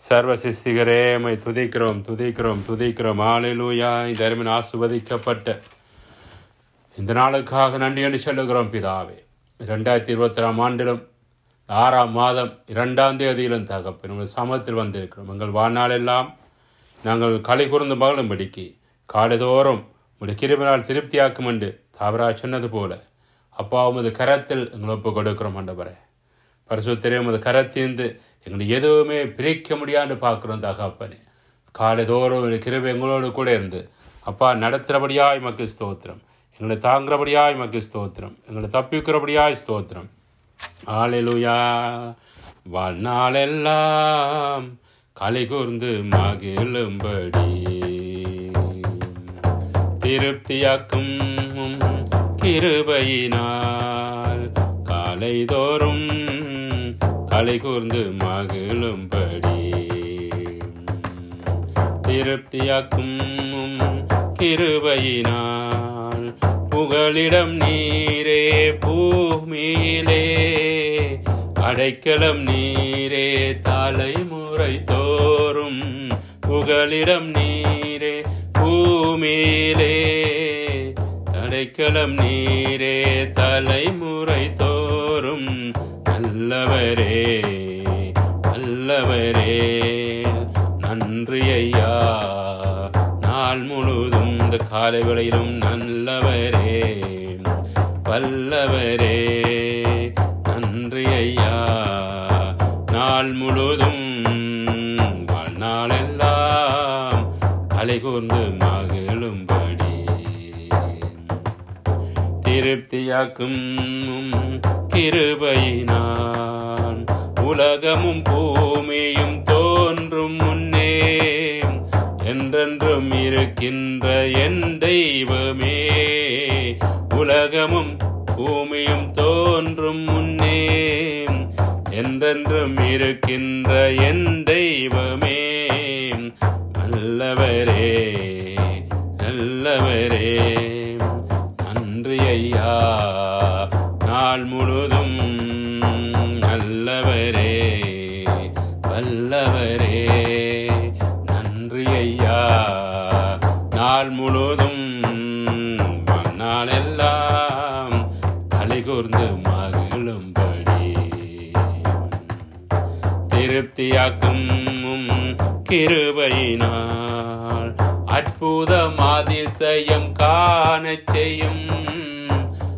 சர்வ சிஸ்திகரே மை துதிக்கிறோம் துதிக்கிறோம் துதிக்கிறோம். ஆலையிலூயா இந்த அருமின் ஆசுவதிக்கப்பட்ட இந்த நாளுக்காக நன்றி என்று சொல்லுகிறோம் பிதாவே. ரெண்டாயிரத்தி இருபத்தி ஆண்டிலும் ஆறாம் மாதம் இரண்டாம் தேதியிலும் தகப்பன் உங்கள் சமத்தில் வந்திருக்கிறோம். எங்கள் வாழ்நாளெல்லாம் நாங்கள் களி கூர்ந்து மகளும்படிக்கு காலைதோறும் உடைய கிருமினால் திருப்தியாக்கும் என்று தாவரா சொன்னது போல அப்பா உமது கரத்தில் எங்களை ஒப்பு கொடுக்கிறோம் ஆண்டவரே. பரிசுத்தரே உமது கரத்தீர்ந்து எங்களை எதுவுமே பிரிக்க முடியாது பார்க்குறோம் தகப்பனே. காலைதோறும் ஒரு கிருபை எங்களோடு கூட இருந்து அப்பா நடத்துகிறபடியாய் மக்கள் ஸ்தோத்திரம். எங்களை தாங்குறபடியாய் மக்கள் ஸ்தோத்திரம். எங்களை தப்பிக்கிறபடியாய் ஸ்தோத்திரம். ஆலையிலுயா வாழ்நாளெல்லாம் களை கூர்ந்து மகிழும்படி. திருப்தியாக்கும் கிருபையினால் காலைதோறும் அலை கூர்ந்து மகிழும்படி திருப்தியாக்கும் கிருபையினால் புகழிடம் நீரே பூமியிலே. அடைக்கலம் நீரே தலைமுறை தோறும் புகழிடம் நீரே பூமியிலே. அடைக்கலம் நீரே தலைமுறை தோறும் நல்லவரே நல்லவரே. நன்றி ஐயா. நாள் முழுதும் இந்த காலை வேளையிலும் நல்லவரே வல்லவரே. நன்றி ஐயா. நாள் முழுதும் வாழ்நாளெல்லாம் களை கூர்ந்து மகிழும்படி. திருப்தியாக்கும் கிருபையினான் உலகமும் பூமியும் தோன்றும் முன்னே என்றென்றும் இருக்கின்ற என் தெய்வமே. உலகமும் பூமியும் தோன்றும் முன்னே என்றென்றும் இருக்கின்ற என் தெய்வமே. நல்லவரே நல்லவரே. களி மகிழும்படி. திருப்தியாக்கும் கிருபையினால் அற்புத மாதிசயம் காண செய்யும்.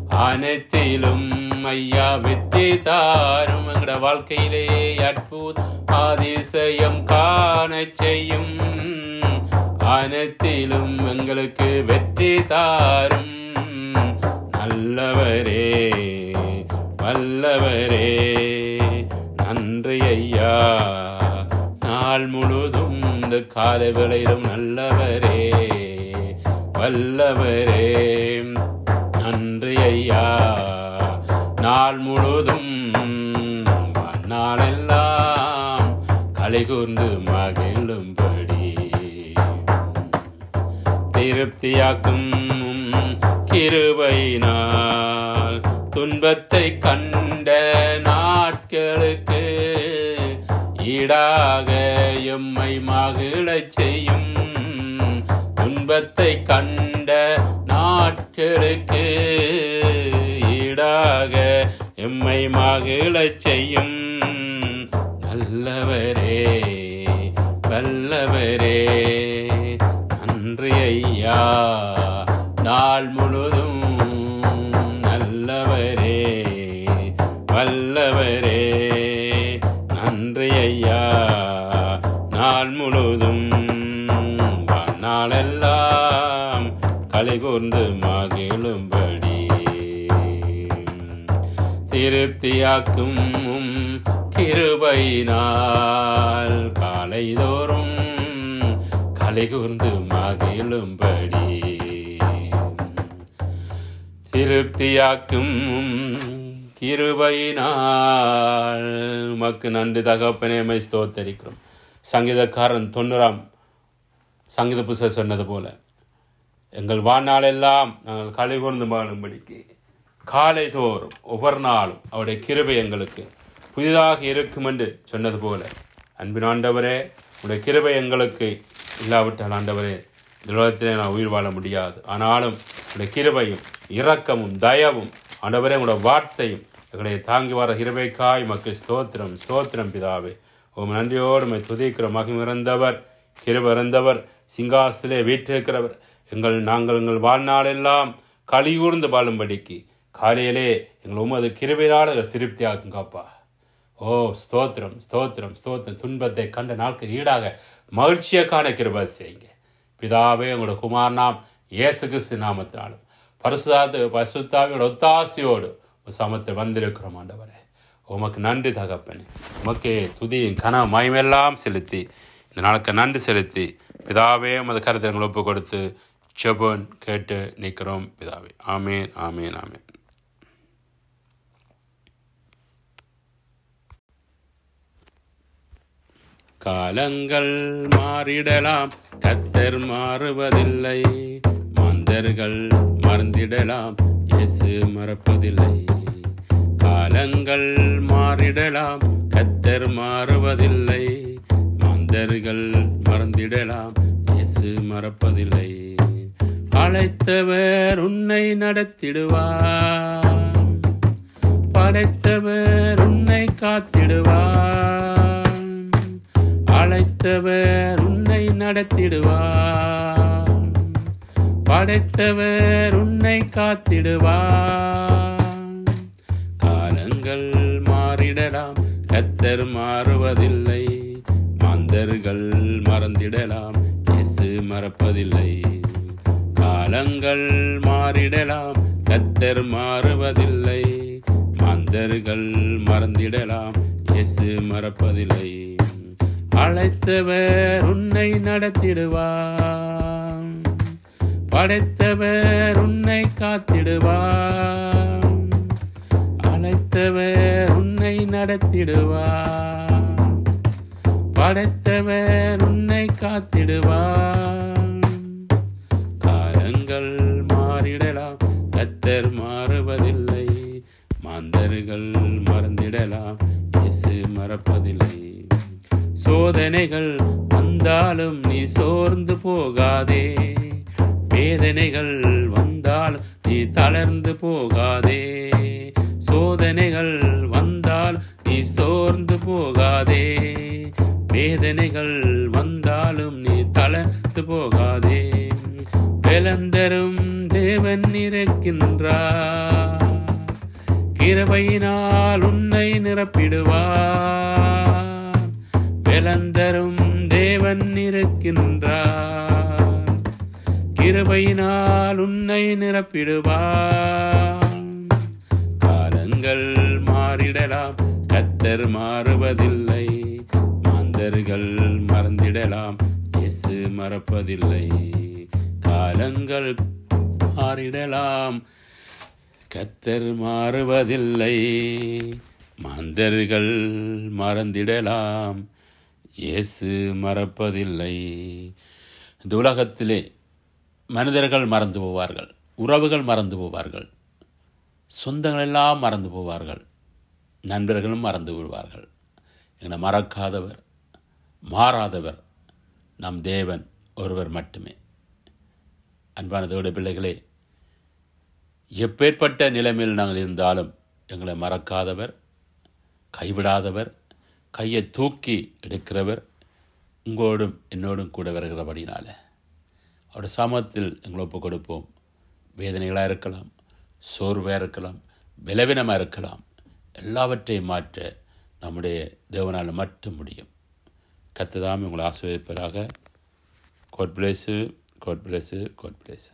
அனைத்திலும் ஐயா வெற்றி தாரும் எங்கட வாழ்க்கையிலே அற்புத அதிசயம் காண செய்யும். அனைத்திலும் எங்களுக்கு வெற்றி தாரும். நல்லவரே. நல்லவரே. நன்றி ஐயா. நாள் முழுதும் இந்த காலை விளையிடும் நல்லவரே. வல்லவரே. நன்றி ஐயா. நாள் முழுதும் நாளெல்லாம் களை கூர்ந்து மகிழும்படி. திருப்தியாக்கும் கிருபை நான் இன்பத்தை கண்ட நாட்களுக்கு ஈடாக எம்மை மகிழச் செய்யும் துன்பத்தை கண்ட நாட்களுக்கு ஈடாக எம்மை மகிழச் செய்யும் நல்லவரே வல்லவரே. நன்றி ஐயா. நாள் முழுதும் திருப்தியாக்கும் கிருபையினால் காலைதோறும் கலை கூர்ந்து மகிழும்படி. திருப்தியாக்கும் கிருபையினால் உமக்கு நன்றி தகப்பனேமை ஸ்தோத்தரிக்கிறோம். சங்கீதக்காரன் தொண்ணூறாம் சங்கீத புஸ்தகம் சொன்னது போல எங்கள் வாழ்நாளெல்லாம் நாங்கள் கலை கூர்ந்து வாழும்படிக்கு காலை தோறும் ஒவ்வொரு நாளும் அவருடைய கிருபை எங்களுக்கு புதிதாக இருக்கும் என்று சொன்னது போல. அன்பின் ஆண்டவரே உடைய கிருபை எங்களுக்கு இல்லாவிட்டால் ஆண்டவரே இந்த உலகத்திலே நான் உயிர் வாழ முடியாது. ஆனாலும் உடைய கிருபையும் இரக்கமும் தயவும் ஆண்டவரே உங்களோட வார்த்தையும் எங்களை தாங்கி வர கிருபைக்காய். மக்கள் ஸ்தோத்திரம் ஸ்தோத்திரம் பிதாவே. உம் நன்றியோடு உம்மை துதிக்கிற மகிமிறந்தவர் கிருபிறந்தவர் சிங்காசிலே வீற்றிருக்கிறவர். எங்கள் நாங்கள் எங்கள் வாழ்நாளெல்லாம் கலியூர்ந்து வாழும்படிக்கு காலையிலே எங்களை உமது கிருபையினால் திருப்தியாக்குங்கப்பா ஓ ஸ்தோத்திரம் ஸ்தோத்திரம் ஸ்தோத்திரம். துன்பத்தை கண்ட நாளுக்கு ஈடாக மகிழ்ச்சியை காண கிருபை செய்யுங்க. பிதாவே உங்களோட குமார் நாம் இயேசு கிறிஸ்து நாமத்தினாலும் பரசுதாத்து பரிசுத்தாவியோட ஒத்தாசியோடு சமத்தில் வந்திருக்கிறோம் ஆண்டவரே. உமக்கு நன்றி தகப்பனே. உமக்கே துதியின் கன மயமெல்லாம் செலுத்தி இந்த நாளுக்கு நன்றி செலுத்தி பிதாவே உமது கருத்தை எங்களை ஒப்பு கொடுத்து செபன் கேட்டு நிற்கிறோம் பிதாவே. ஆமேன் ஆமேன் ஆமேன். காலங்கள் மாறிடலாம். கத்தர் மாறுவதில்லை. மாந்தர்கள் மறந்திடலாம். இயேசு மறப்பதில்லை. காலங்கள் மாறிடலாம். கத்தர் மாறுவதில்லை. மாந்தர்கள் மறந்திடலாம். இயேசு மறப்பதில்லை. அழைத்தவர் உன்னை நடத்திடுவார். படைத்தவர் உன்னை காத்திடுவார். படைத்தவர் உன்னை நடத்திடுவார். படைத்தவர் உன்னை காத்திடுவார். காலங்கள் மாறிடலாம் கத்தர் மாறுவதில்லை. மாந்தர்கள் மறந்திடலாம் இயேசு மறப்பதில்லை. காலங்கள் மாறிடலாம் கத்தர் மாறுவதில்லை. மாந்தர்கள் மறந்திடலாம் இயேசு மறப்பதில்லை. அழைத்தவர் உன்னை நடத்திடுவார். படைத்தவர் உன்னை காத்திடுவார். அழைத்தவர் உன்னை நடத்திடுவார். படைத்தவர் உன்னை காத்திடுவார். வந்தால் நீ தளர்ந்து போகாதே. சோதனைகள் வந்தால் நீ சோர்ந்து போகாதே. வேதனைகள் வந்தாலும் நீ தளர்ந்து போகாதே. பிளந்தரும் தேவன் இருக்கின்றார் கிருபையினால் உன்னை நிரப்பிடுவார். பிளந்தரும் தேவன் இருக்கின்றார் கிருபையினால் உன்னை நிரப்பிடுவார் காலங்கள் மாறிடலாம் கத்தர் மாறுவதில்லை. மாந்தர்கள் மறந்திடலாம் இயேசு மறப்பதில்லை. காலங்கள் மாறிடலாம் கத்தர் மாறுவதில்லை. மாந்தர்கள் மறந்திடலாம் இயேசு மறப்பதில்லை. இந்த உலகத்திலே மனிதர்கள் மறந்து போவார்கள். உறவுகள் மறந்து போவார்கள். சொந்தங்கள் எல்லாம் மறந்து போவார்கள். நண்பர்களும் மறந்து விடுவார்கள். எங்களை மறக்காதவர் மாறாதவர் நம் தேவன் ஒருவர் மட்டுமே. அன்பான பிள்ளைகளே எப்பேற்பட்ட நிலைமையில் நாங்கள் இருந்தாலும் எங்களை மறக்காதவர் கைவிடாதவர் கையை தூக்கி எடுக்கிறவர் உங்களோடும் என்னோடும் கூட வருகிறபடினால. அவருடைய சமத்தில் எங்களை ஒப்பு கொடுப்போம். வேதனைகளாக இருக்கலாம் சோர்வாக இருக்கலாம் பலவீனமாக இருக்கலாம். எல்லாவற்றையும் மாற்ற நம்முடைய தேவனால் மட்டும் முடியும். கத்ததாமே உங்களை ஆசிர்வதிப்பதாக God bless God bless God bless